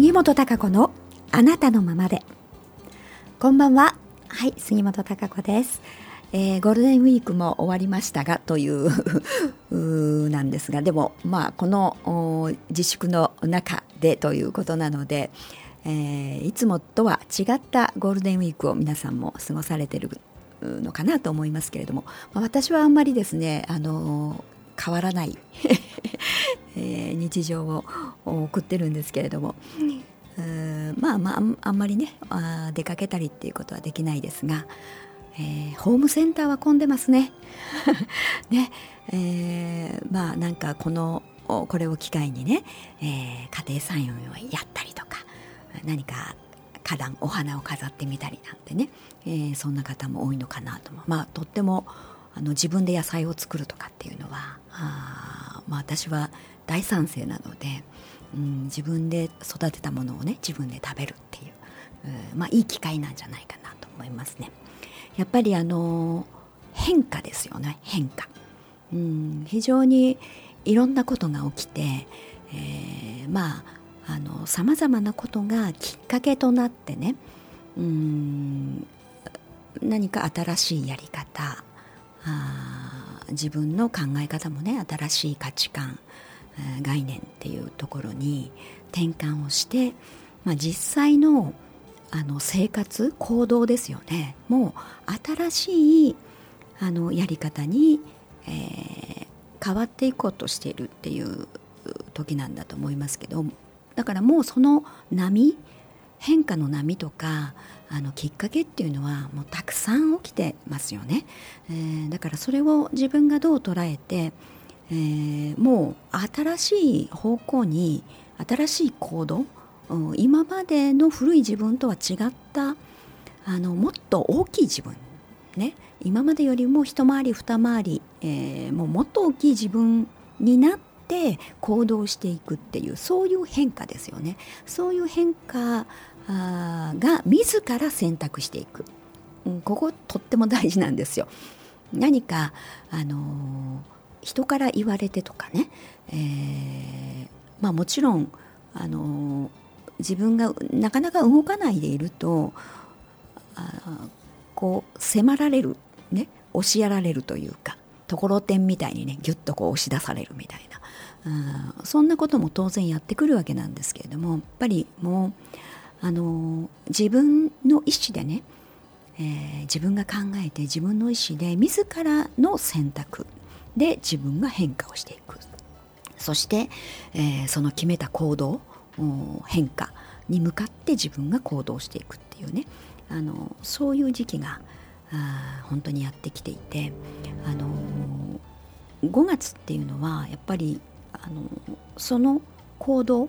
杉本孝子のあなたのままで。こんばんは。はい杉本孝子です。えー、ゴールデンウィークも終わりましたがという なんですが。でもまあこの自粛の中でということなので、えー、いつもとは違ったゴールデンウィークを皆さんも過ごされてるのかなと思いますけれども、ま、私はあんまりですねあの変わらない え、日常を送ってるんですけれども、まあまああんまりねあ出かけたりっていうことはできないですが、えー、ホームセンターは混んでますね。ね、えー、まあなんかこのこれを機会にね、えー、家庭菜園をやったりとか何か花壇お花を飾ってみたりなんてね、えー、そんな方も多いのかなとまあとってもあの自分で野菜を作るとかっていうのはあ、まあ、私は大賛成なので、うん、自分で育てたものをね自分で食べるっていう、うん、まあいい機会なんじゃないかなと思いますね。やっぱりあの変化ですよね変化、うん、非常にいろんなことが起きて、えー、まあさまざまなことがきっかけとなってねうん何か新しいやり方自分の考え方もね新しい価値観概念っていうところに転換をして、まあ、実際のあの生活行動ですよね。もう新しいあのやり方に、えー、変わっていこうとしているっていう時なんだと思いますけどだからもうその波変化の波とかあのきっかけっていうのはもうたくさん起きてますよね、えー、だからそれを自分がどう捉えて、えー、もう新しい方向に新しい行動今までの古い自分とは違ったあのもっと大きい自分ね。今までよりも一回り二回り、えー、もうもっと大きい自分になって行動していくっていうそういう変化ですよね。そういう変化が自ら選択していく、うん、こことっても大事なんですよ。何かあの、人から言われてとかね、えー、まあもちろんあの、自分がなかなか動かないでいるとあこう迫られるね押しやられるというかところてんみたいにねギュッとこう押し出されるみたいな、うん、そんなことも当然やってくるわけなんですけれどもやっぱりもうあの自分の意思でね、えー、自分が考えて自分の意思で自らの選択で自分が変化をしていく。そして、えー、その決めた行動変化に向かって自分が行動していくっていうね。あのそういう時期があ本当にやってきていてあの5月っていうのはやっぱりあのその行動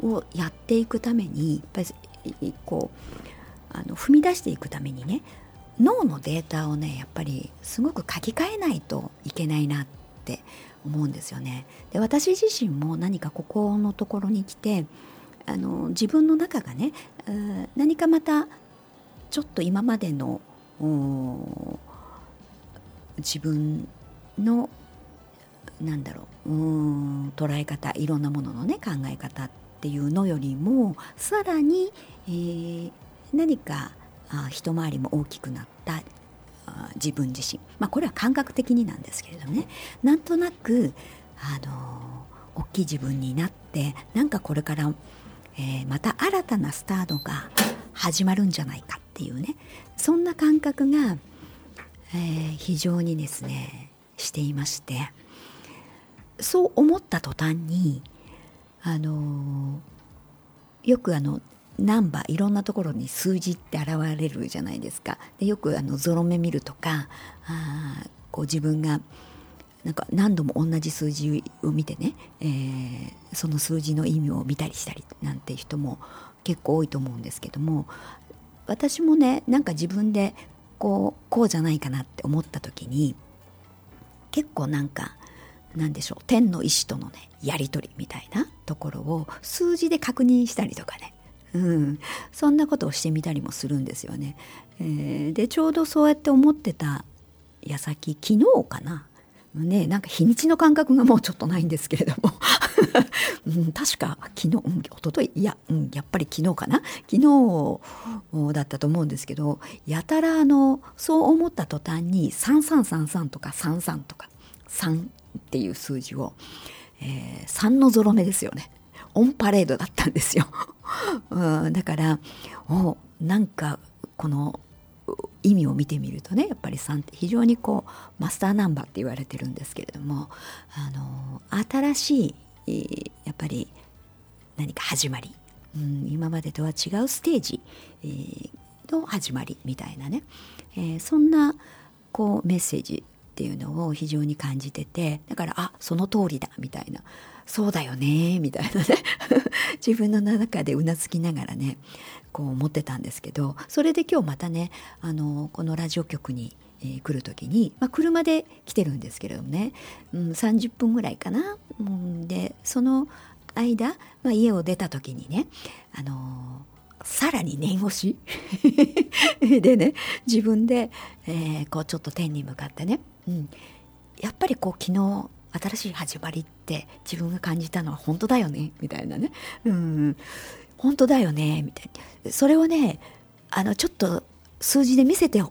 をやっていくためにやっぱりこうあの踏み出していくためにね脳のデータをねやっぱりすごく書き換えないといけないなって思うんですよね。で私自身も何かここのところに来てあの自分の中がね何かまたちょっと今までの自分のなんだろううん捉え方いろんなもののね考え方っていうのよりもさらに、えー、何かあ一回りも大きくなった自分自身、まあ、これは感覚的になんですけれどもね。なんとなく、あの大きい自分になってなんかこれから、えー、また新たなスタートが始まるんじゃないかっていうね。そんな感覚が、えー、非常にですねしていまして。そう思った途端にあのよくあのナンバーいろんなところに数字って現れるじゃないですか。でよくあのゾロ目見るとかあこう自分がなんか何度も同じ数字を見てね、えー、その数字の意味を見たりしたりなんて人も結構多いと思うんですけども私もねなんか自分でこうこうじゃないかなって思った時に結構なんかなんでしょう。天の意志とのねやり取りみたいなところを数字で確認したりとかね。うん、そんなことをしてみたりもするんですよね。えー、でちょうどそうやって思ってた矢先昨日かな。ねなんか日にちの感覚がもうちょっとないんですけれども、うん、確か昨日、うん、一昨日いや、うん、やっぱり昨日かな。昨日だったと思うんですけどやたらあのそう思った途端に3333とか33とか3っていう数字を、えー、3のゾロ目ですよね。オンパレードだったんですよ、うん、だからおなんかこの意味を見てみるとねやっぱり3って非常にこうマスターナンバーって言われてるんですけれどもあの新しいやっぱり何か始まり、うん、今までとは違うステージ、えー、の始まりみたいなね、えー、そんなこうメッセージっていうのを非常に感じててだからあその通りだみたいな。そうだよねみたいなね。自分の中でうなずきながらねこう思ってたんですけどそれで今日またねあのこのラジオ局に、えー、来る時に、まあ、車で来てるんですけれどもね、うん、30分ぐらいかな、うん、でその間、まあ、家を出た時にねあのさらに念押し でね自分で、えー、こうちょっと天に向かってね、うん、やっぱりこう昨日新しい始まりって自分が感じたのは本当だよねみたいなね、うん、本当だよねみたいな。それをねあのちょっと数字で見せて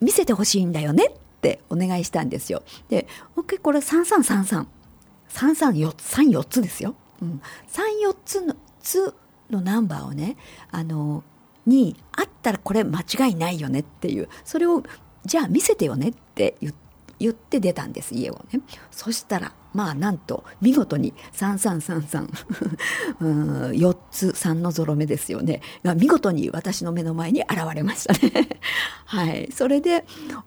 見せてほしいんだよねってお願いしたんですよ。でもう一回これ3333 334つですよ、うん、34つのつのナンバーをねあのにあったらこれ間違いないよねっていう。それをじゃあ見せてよねっって言って出たんです家をね。そしたらまあなんと見事に3333 4 つ3のぞろ目ですよね。が見事に私の目の前に現れましたね。はい。それで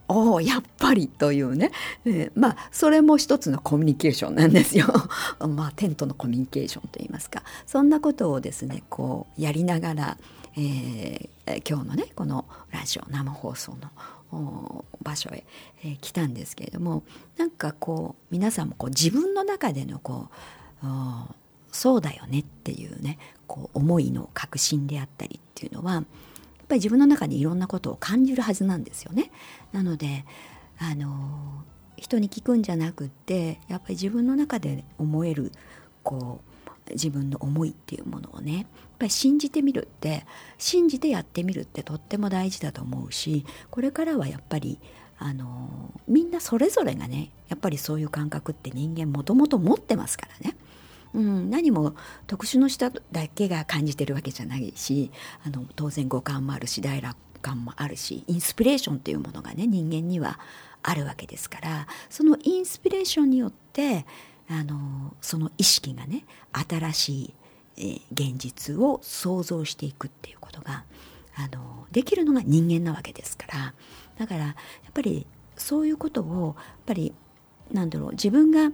おおやっぱりというね、えー、まあそれも一つのコミュニケーションなんですよ。まあテントのコミュニケーションといいますか。そんなことをですねこうやりながら、えー、今日のねこのラジオ生放送の場所へ、えー、来たんですけれどもなんかこう皆さんもこう自分の中でのこうそうだよねっていうねこう思いの確信であったりっていうのはやっぱり自分の中にいろんなことを感じるはずなんですよね。なのであの人に聞くんじゃなくってやっぱり自分の中で思えるこう自分の思いっていうものをねやっぱり信じてみるって信じてやってみるってとっても大事だと思うしこれからはやっぱりあのみんなそれぞれがねやっぱりそういう感覚って人間もともと持ってますからね。うん、何も特殊の人だけが感じてるわけじゃないしあの当然五感もあるし大楽感もあるしインスピレーションっていうものがね人間にはあるわけですからそのインスピレーションによってあのその意識がね新しい、現実を想像していくっていうことがあのできるのが人間なわけですから。だからやっぱりそういうことをやっぱりなんだろう自分が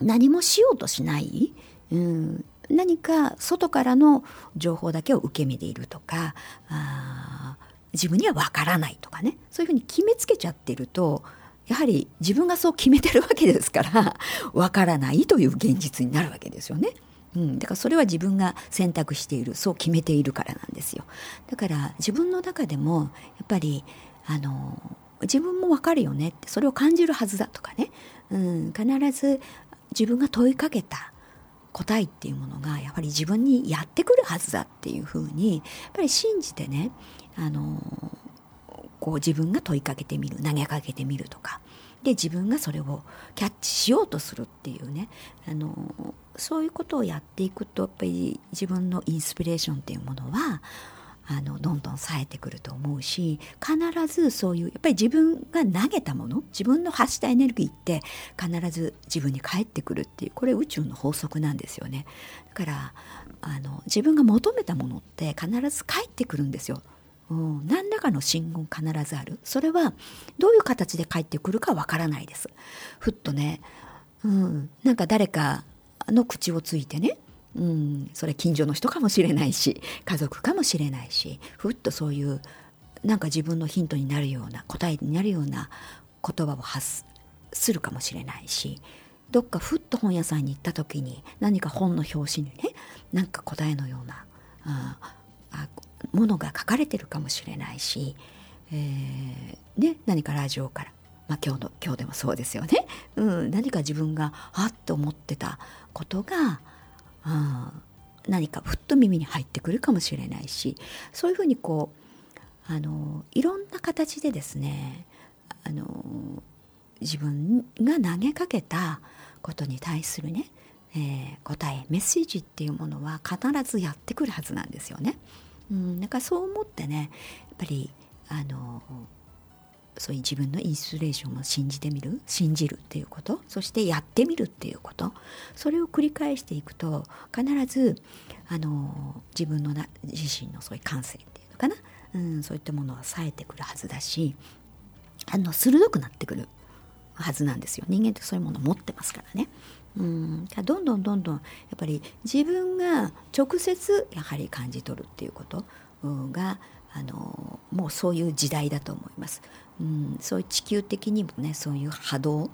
何もしようとしない、うん、何か外からの情報だけを受け身でいるとかあ自分にはわからないとかねそういうふうに決めつけちゃってるとやはり自分がそう決めてるわけですから わからないという現実になるわけですよね。うん、だからそれは自分が選択しているそう決めているからなんですよ。だから自分の中でもやっぱりあの自分もわかるよね。ってそれを感じるはずだとかね、うん、必ず自分が問いかけた答えっていうものがやっぱり自分にやってくるはずだっていうふうにやっぱり信じてねあのこう自分が問いかけてみる投げかけてみるとか。で自分がそれをキャッチしようとするっていうね。あのそういうことをやっていくとやっぱり自分のインスピレーションっていうものはあのどんどん冴えてくると思うし必ずそういうやっぱり自分が投げたもの自分の発したエネルギーって必ず自分に返ってくるっていうこれ宇宙の法則なんですよね。だからあの自分が求めたものって必ず返ってくるんですよ、何らかの信号必ずある。それはどういう形で返ってくるかわからないです。ふっとね、うん、なんか誰かの口をついてねうん、それ近所の人かもしれないし家族かもしれないしふっとそういうなんか自分のヒントになるような答えになるような言葉を発するかもしれないしどっかふっと本屋さんに行った時に何か本の表紙にねなんか答えのようなああものが書かれてるかもしれないし、えー、ね、何かラジオから、まあ、今日の今日でもそうですよね、うん、何か自分があっと思ってたことがあ何かふっと耳に入ってくるかもしれないしそういうふうにこうあのいろんな形でですねあの自分が投げかけたことに対するね、えー、答えメッセージっていうものは必ずやってくるはずなんですよね。うん、だからそう思ってねやっぱりあのそういう自分のインスピレーションを信じてみる信じるっていうことそしてやってみるっていうことそれを繰り返していくと必ずあの自分のな自身のそういう感性っていうのかな、うん、そういったものは冴えてくるはずだしあの鋭くなってくるはずなんですよ人間ってそういうもの持ってますからね。うんどんどんどんどんやっぱり自分が直接やはり感じ取るっていうことがあのもうそういう時代だと思います。うん、そういう地球的にもねそういう波動っ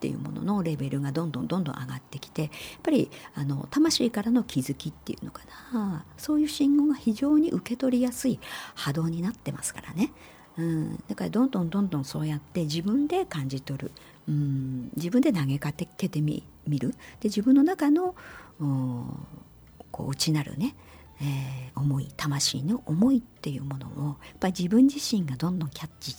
ていうもののレベルがどんどんどんどん上がってきてやっぱりあの魂からの気づきっていうのかなそういう信号が非常に受け取りやすい波動になってますからね。うん、だからどんどんどんどんそうやって自分で感じ取る、うん、自分で投げかけてみる。で自分の中のこう内なるね、えー、思い魂の思いっていうものをやっぱり自分自身がどんどんキャッチ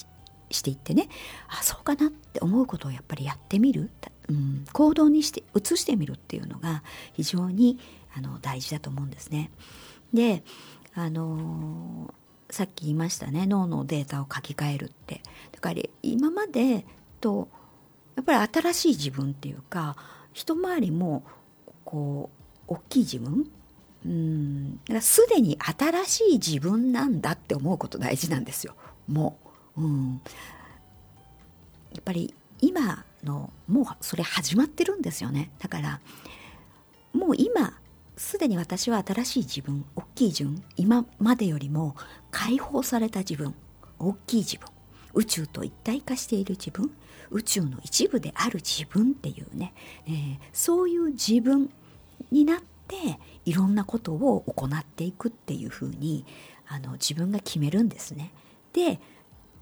していってねあそうかなって思うことをやっぱりやってみる、うん、行動にして移してみるっていうのが非常にあの大事だと思うんですね。であのさっき言いましたね脳のデータを書き換えるって。だから今までとやっぱり新しい自分っていうか一回りもこう大きい自分？うん。すでに新しい自分なんだって思うこと大事なんですよ。もう、うん、やっぱり今のもうそれ始まってるんですよね。だからもう今すでに私は新しい自分大きい自分今までよりも解放された自分大きい自分。宇宙と一体化している自分宇宙の一部である自分っていうね、えー、そういう自分になっていろんなことを行っていくっていうふうにあの自分が決めるんですね。で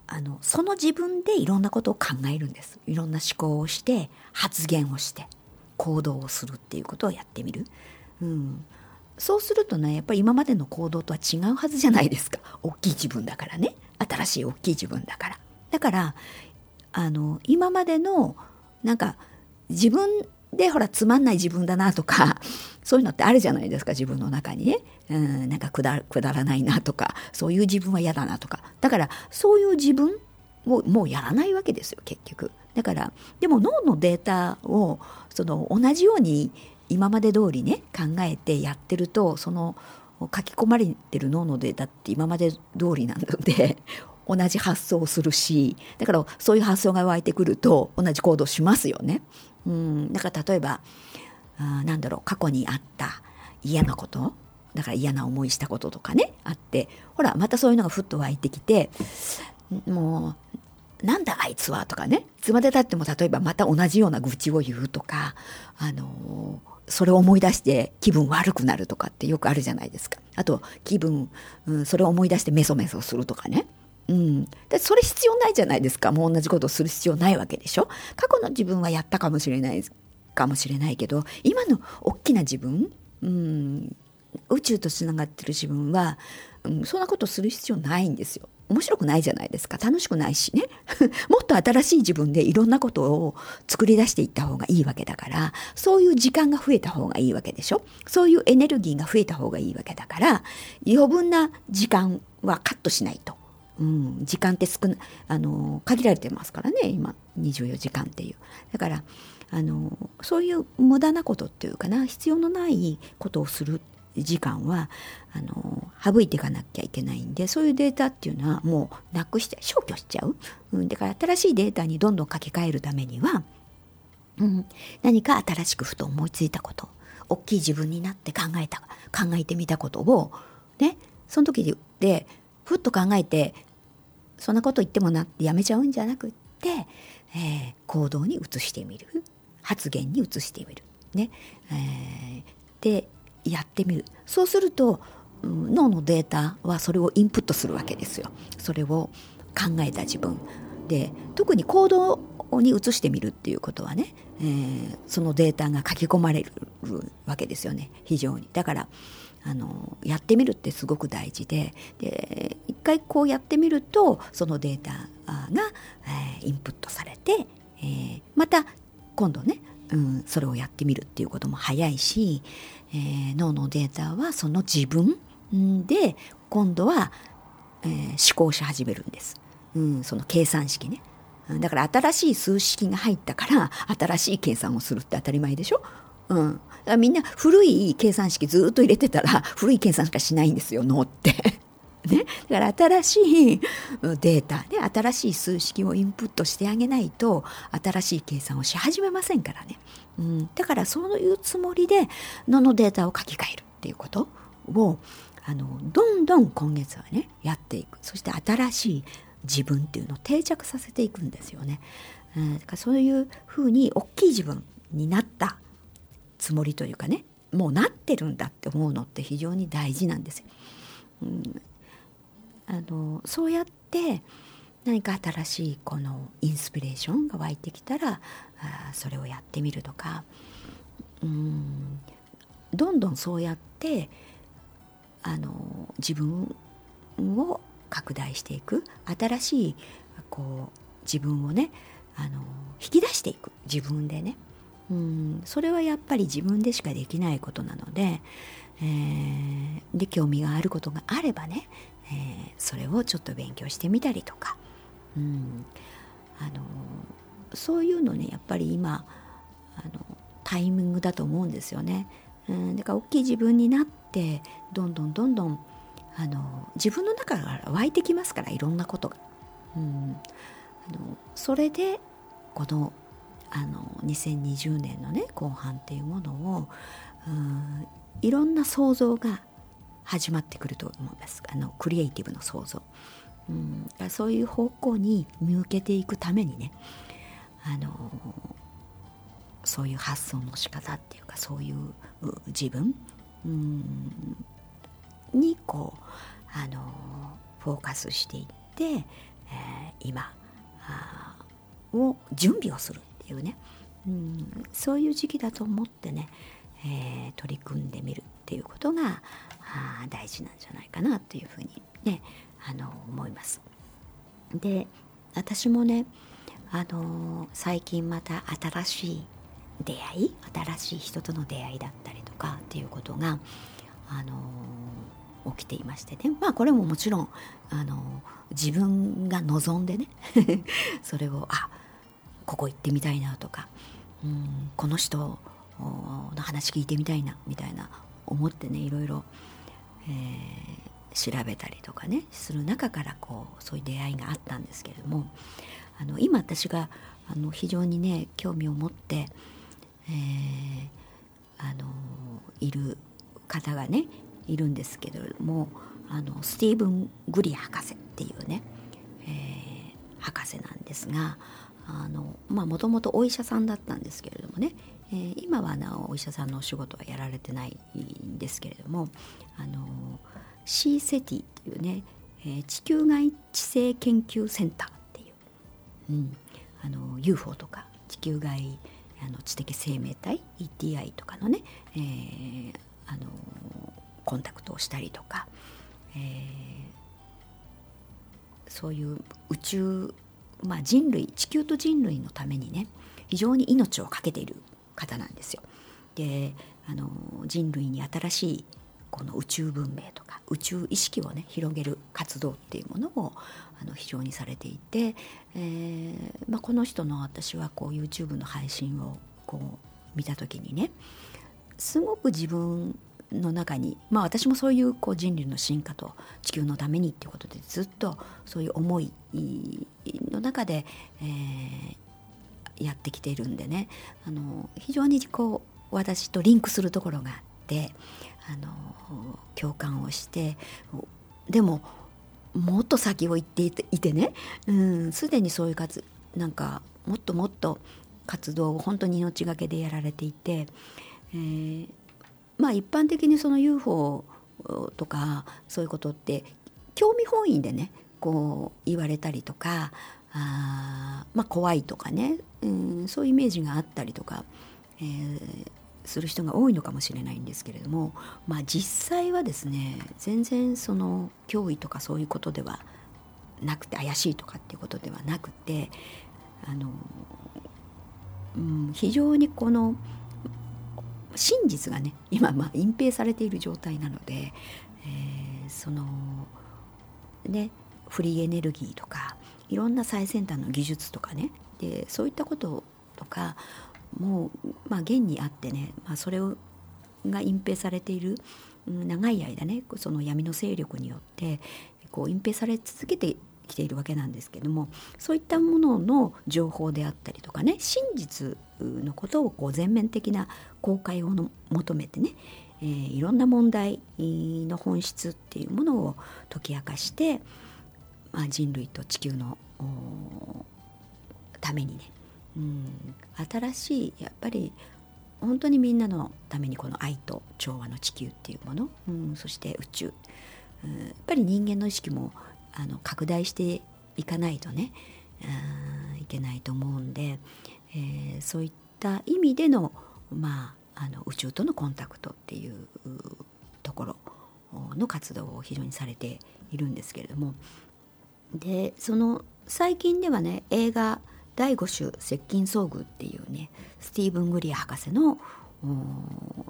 あのその自分でいろんなことを考えるんです。いろんな思考をして発言をして行動をするっていうことをやってみる。うん、そうするとねやっぱり今までの行動とは違うはずじゃないですか大きい自分だからね新しい大きい自分だから。だからあの今までのなんか自分でほらつまんない自分だなとか そういうのってあるじゃないですか自分の中にね、うん、なんかくだくだらないなとかそういう自分は嫌だなとか。だからそういう自分をもうやらないわけですよ結局。だからでも脳のデータをその同じように今まで通りね考えてやってるとその書き込まれてる脳のデータって今まで通りなので 同じ発想をするしだからそういう発想が湧いてくると同じ行動しますよね。うん、だから例えばあなんだろう過去にあった嫌なことだから嫌な思いしたこととかねあってほらまたそういうのがふっと湧いてきてもうなんだあいつはとかねいつまでたっても例えばまた同じような愚痴を言うとかあのそれを思い出して気分悪くなるとかってよくあるじゃないですか。あと気分、うん、それを思い出してメソメソするとかね。うん、でそれ必要ないじゃないですかもう同じことをする必要ないわけでしょ過去の自分はやったかもしれないかもしれないけど今の大きな自分、うん、宇宙とつながってる自分は、うん、そんなことする必要ないんですよ面白くないじゃないですか。楽しくないしね。もっと新しい自分でいろんなことを作り出していった方がいいわけだから。そういう時間が増えた方がいいわけでしょ。そういうエネルギーが増えた方がいいわけだから。余分な時間はカットしないと。うん、時間って少なあの限られてますからね。今24時間っていう。だからあのそういう無駄なことっていうかな。必要のないことをする。時間はあの省いていかなきゃいけないんでそういうデータっていうのはもうなくしちゃう消去しちゃう、うん、だから新しいデータにどんどん書き換えるためには、うん、何か新しくふと思いついたこと大きい自分になって考えた考えてみたことをねその時でふっと考えてそんなこと言ってもなってやめちゃうんじゃなくって、えー、行動に移してみる。発言に移してみる。ね、えー、でやってみる。そうすると、脳のデータはそれをインプットするわけですよ。それを考えた自分。で特に行動に移してみるっていうことはね、えー、そのデータが書き込まれるわけですよね。非常に。だからあのやってみるってすごく大事でで一回こうやってみるとそのデータが、えー、インプットされて、えー、また今度ね、うん、それをやってみるっていうことも早いし、えー、脳のデータはその自分で今度は、えー、思考し始めるんです、うん、その計算式ね。だから新しい数式が入ったから新しい計算をするって当たり前でしょ？うん、みんな古い計算式ずっと入れてたら古い計算しかしないんですよ脳って。ね、だから新しいデータ、ね、新しい数式をインプットしてあげないと新しい計算をし始めませんからね、うん、だからそういうつもりで脳のデータを書き換えるっていうことをあのどんどん今月はねやっていく。そして新しい自分っていうのを定着させていくんですよね。うん、だからそういうふうに大きい自分になったつもりというかねもうなってるんだって思うのって非常に大事なんですよ。うん、あのそうやって何か新しいこのインスピレーションが湧いてきたらあそれをやってみるとか。うん。どんどんそうやってあの自分を拡大していく。新しいこう自分をねあの引き出していく。自分でね。うん。それはやっぱり自分でしかできないことなので,、えー、で興味があることがあればね、えー、それをちょっと勉強してみたりとか、うん、あのそういうのねやっぱり今あのタイミングだと思うんですよね。うん、だから大きい自分になってどんどんどんどんあの自分の中から湧いてきますからいろんなことが。うん、あのそれでこのあの2020年のね後半っていうものをうんいろんな想像が始まってくると思います。あのクリエイティブの想像、うん、そういう方向に向けていくためにねあのそういう発想の仕方っていうかそういう自分、うん、にこうあのフォーカスしていって、えー、今を準備をするっていうね、うん、そういう時期だと思ってね、えー、取り組んでみる。っていうことがあ大事なんじゃないかなというふうにねあの思います。で私もねあの最近また新しい出会い新しい人との出会いだったりとかっていうことがあの起きていましてねまあこれももちろんあの自分が望んでね それをあここ行ってみたいなとかうんこの人の話聞いてみたいなみたいな思ってねいろいろ、えー、調べたりとかねする中からこうそういう出会いがあったんですけれどもあの今私があの非常にね興味を持って、えー、あのいる方がねいるんですけれどもあのスティーブン・グリ博士っていうね、えー、博士なんですがもともとお医者さんだったんですけれどもね、えー、今はなお医者さんのお仕事はやられてないんですけれどもあの C セティっていうね、えー、地球外地政研究センターっていう、うん、あの UFO とか地球外あの知的生命体 ETI とかのね、えー、あのコンタクトをしたりとか、えー、そういう宇宙、まあ、人類地球と人類のためにね非常に命を懸けている方なんですよ。であの人類に新しいこの宇宙文明とか宇宙意識をね広げる活動っていうものをあの非常にされていて、えーまあ、この人の私はこう YouTube の配信をこう見た時にねすごく自分の中にまあ私もそういうこう人類の進化と地球のためにっていうことでずっとそういう思いの中で、えー、やってきているんでね。あの非常にこう私とリンクするところがあってあの共感をしてでももっと先を行っていてねすで、にそういう活なんかもっともっと活動を本当に命がけでやられていて、えー、まあ一般的にその UFO とかそういうことって興味本位でねこう言われたりとかあまあ怖いとかね、うん、そういうイメージがあったりとか、えー、する人が多いのかもしれないんですけれども、まあ、実際はですね全然その脅威とかそういうことではなくて怪しいとかっていうことではなくてあの、うん、非常にこの真実がね今まあ隠蔽されている状態なので、えー、そのねフリーエネルギーとかいろんな最先端の技術とかね。でそういったこととかもう、まあ、現にあってね、まあ、それをが隠蔽されている長い間ねその闇の勢力によってこう隠蔽され続けてきているわけなんですけどもそういったものの情報であったりとかね真実のことをこう全面的な公開をの求めてね、えー、いろんな問題の本質っていうものを解き明かして、まあ、人類と地球のためにね、うん、新しいやっぱり本当にみんなのためにこの愛と調和の地球っていうもの、うん、そして宇宙、うん、やっぱり人間の意識もあの拡大していかないとねいけないと思うんで、えー、そういった意味での,、まあ、あの宇宙とのコンタクトっていうところの活動を非常にされているんですけれどもでその最近ではね映画「第5種接近遭遇」っていうねスティーブン・グリア博士の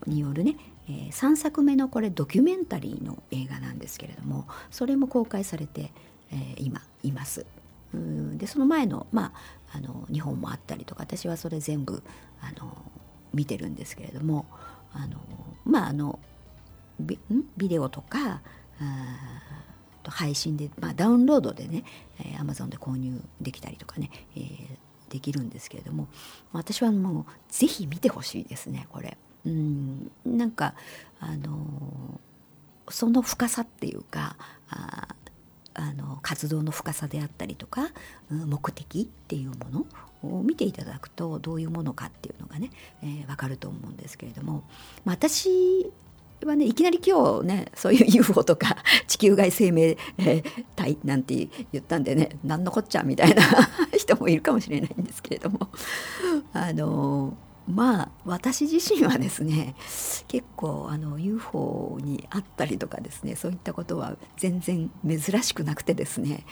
によるね、えー、3作目のこれドキュメンタリーの映画なんですけれどもそれも公開されて、えー、今います。でその前の,、まあ、あの日本もあったりとか私はそれ全部あの見てるんですけれどもあのまああのビビデオとかあ配信で、まあ、ダウンロードでね、えー、Amazon で購入できたりとかね、えー、できるんですけれども私はもうぜひ見てほしいですねこれ。うんなんかあのその深さっていうかああの活動の深さであったりとか目的っていうものを見ていただくとどういうものかっていうのがね、えー、分かると思うんですけれども、私はねいきなり今日ねそういう UFO とか地球外生命体なんて言ったんでね何のこっちゃみたいな 人もいるかもしれないんですけれども。あのまあ私自身はですね結構あの UFO に会ったりとかですねそういったことは全然珍しくなくてですね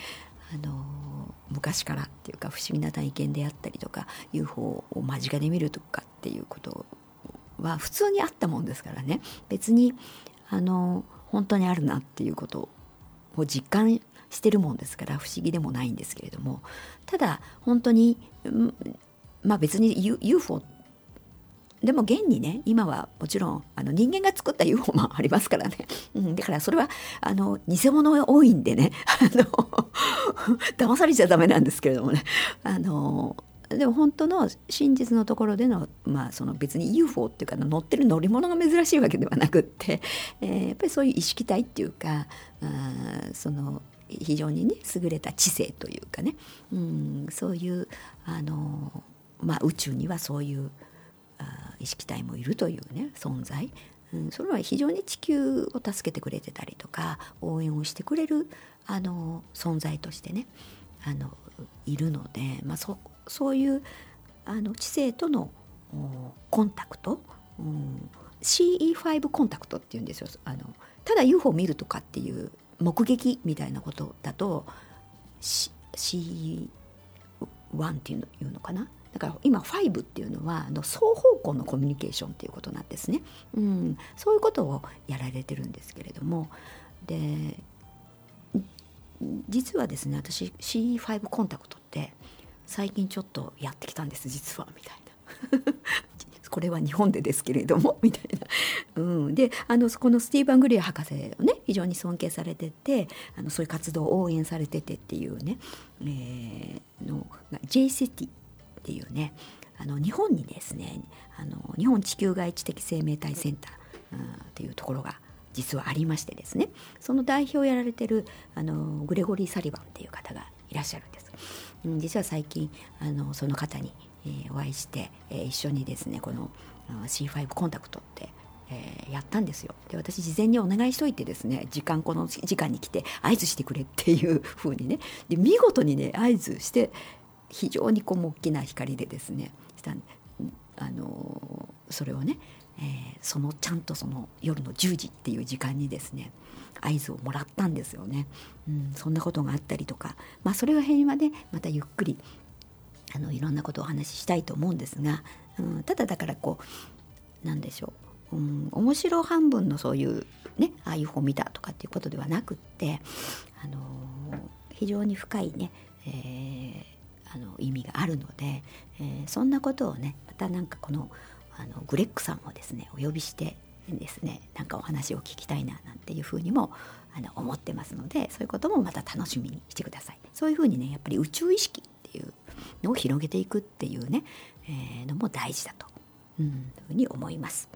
あの昔からっていうか不思議な体験であったりとか UFO を間近で見るとかっていうことは普通にあったもんですからね。別にあの本当にあるなっていうことを実感してるもんですから不思議でもないんですけれども。ただ本当にまあ別に UFO でも現にね今はもちろんあの人間が作った UFO もありますからね、うん、だからそれはあの偽物が多いんでね。あの騙されちゃダメなんですけれどもね。あのでも本当の真実のところでの,、まあその別に UFO っていうか乗ってる乗り物が珍しいわけではなくって、えー、やっぱりそういう意識体っていうかあその非常にね優れた知性というかね、うん、そういうあの、まあ、宇宙にはそういうあ意識体もいるというね存在、うん、それは非常に地球を助けてくれてたりとか応援をしてくれるあの存在としてねあのいるので、まあ、そそういうあの知性とのコンタクト、うん、CE5 コンタクトっていうんですよ。あのただ UFO 見るとかっていう目撃みたいなことだと CE1 っていうのかな？だから今5っていうのはあの双方向のコミュニケーションっていうことなんですね、うん、そういうことをやられてるんですけれども。で実はですね私 CE5 コンタクトって最近ちょっとやってきたんです実はみたいな。これは日本でですけれども みたいな、うん、であのこのスティーブン・グリア博士をね非常に尊敬されててあのそういう活動を応援されててっていうね、えー、の J セティっていうねあの日本にですねあの日本地球外知的生命体センター、うん、っていうところが実はありましてですね。その代表をやられてるあのグレゴリー・サリバンっていう方がいらっしゃるんです。実は最近あのその方に、えー、お会いして、えー、一緒にですねこの C5 コンタクトって、えー、やったんですよ。で私事前にお願いしといてですね時間この時間に来て合図してくれっていう風にねで見事にね合図して非常にこう大きな光でですねしたあのそれをね、えー、そのちゃんとその夜の10時っていう時間にですね合図をもらったんですよね、うん、そんなことがあったりとか。まあそれは辺はねまたゆっくりあのいろんなことをお話ししたいと思うんですが、うん、ただだからこうなんでしょう、うん、面白半分のそういうねああいう本見たとかっていうことではなくってあの非常に深いね、えー、あの意味があるので、えー、そんなことをねまたなんかこのあのグレッグさんをですねお呼びしてですね。なんかお話を聞きたいななんていうふうにもあの思ってますのでそういうこともまた楽しみにしてください。そういうふうにねやっぱり宇宙意識っていうのを広げていくっていうね、えー、のも大事だと、うん、ふうに思います。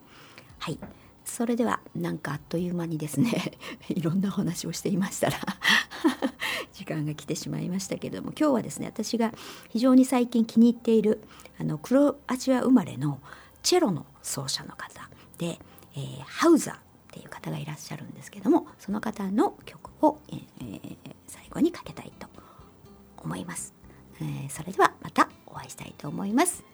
はい。それではなんかあっという間にですね いろんなお話をしていましたら 時間が来てしまいましたけれども今日はですね私が非常に最近気に入っているあのクロアチア生まれのチェロの奏者の方で、えー、ハウザーっていう方がいらっしゃるんですけどもその方の曲を、えー、最後にかけたいと思います、えー、それではまたお会いしたいと思います。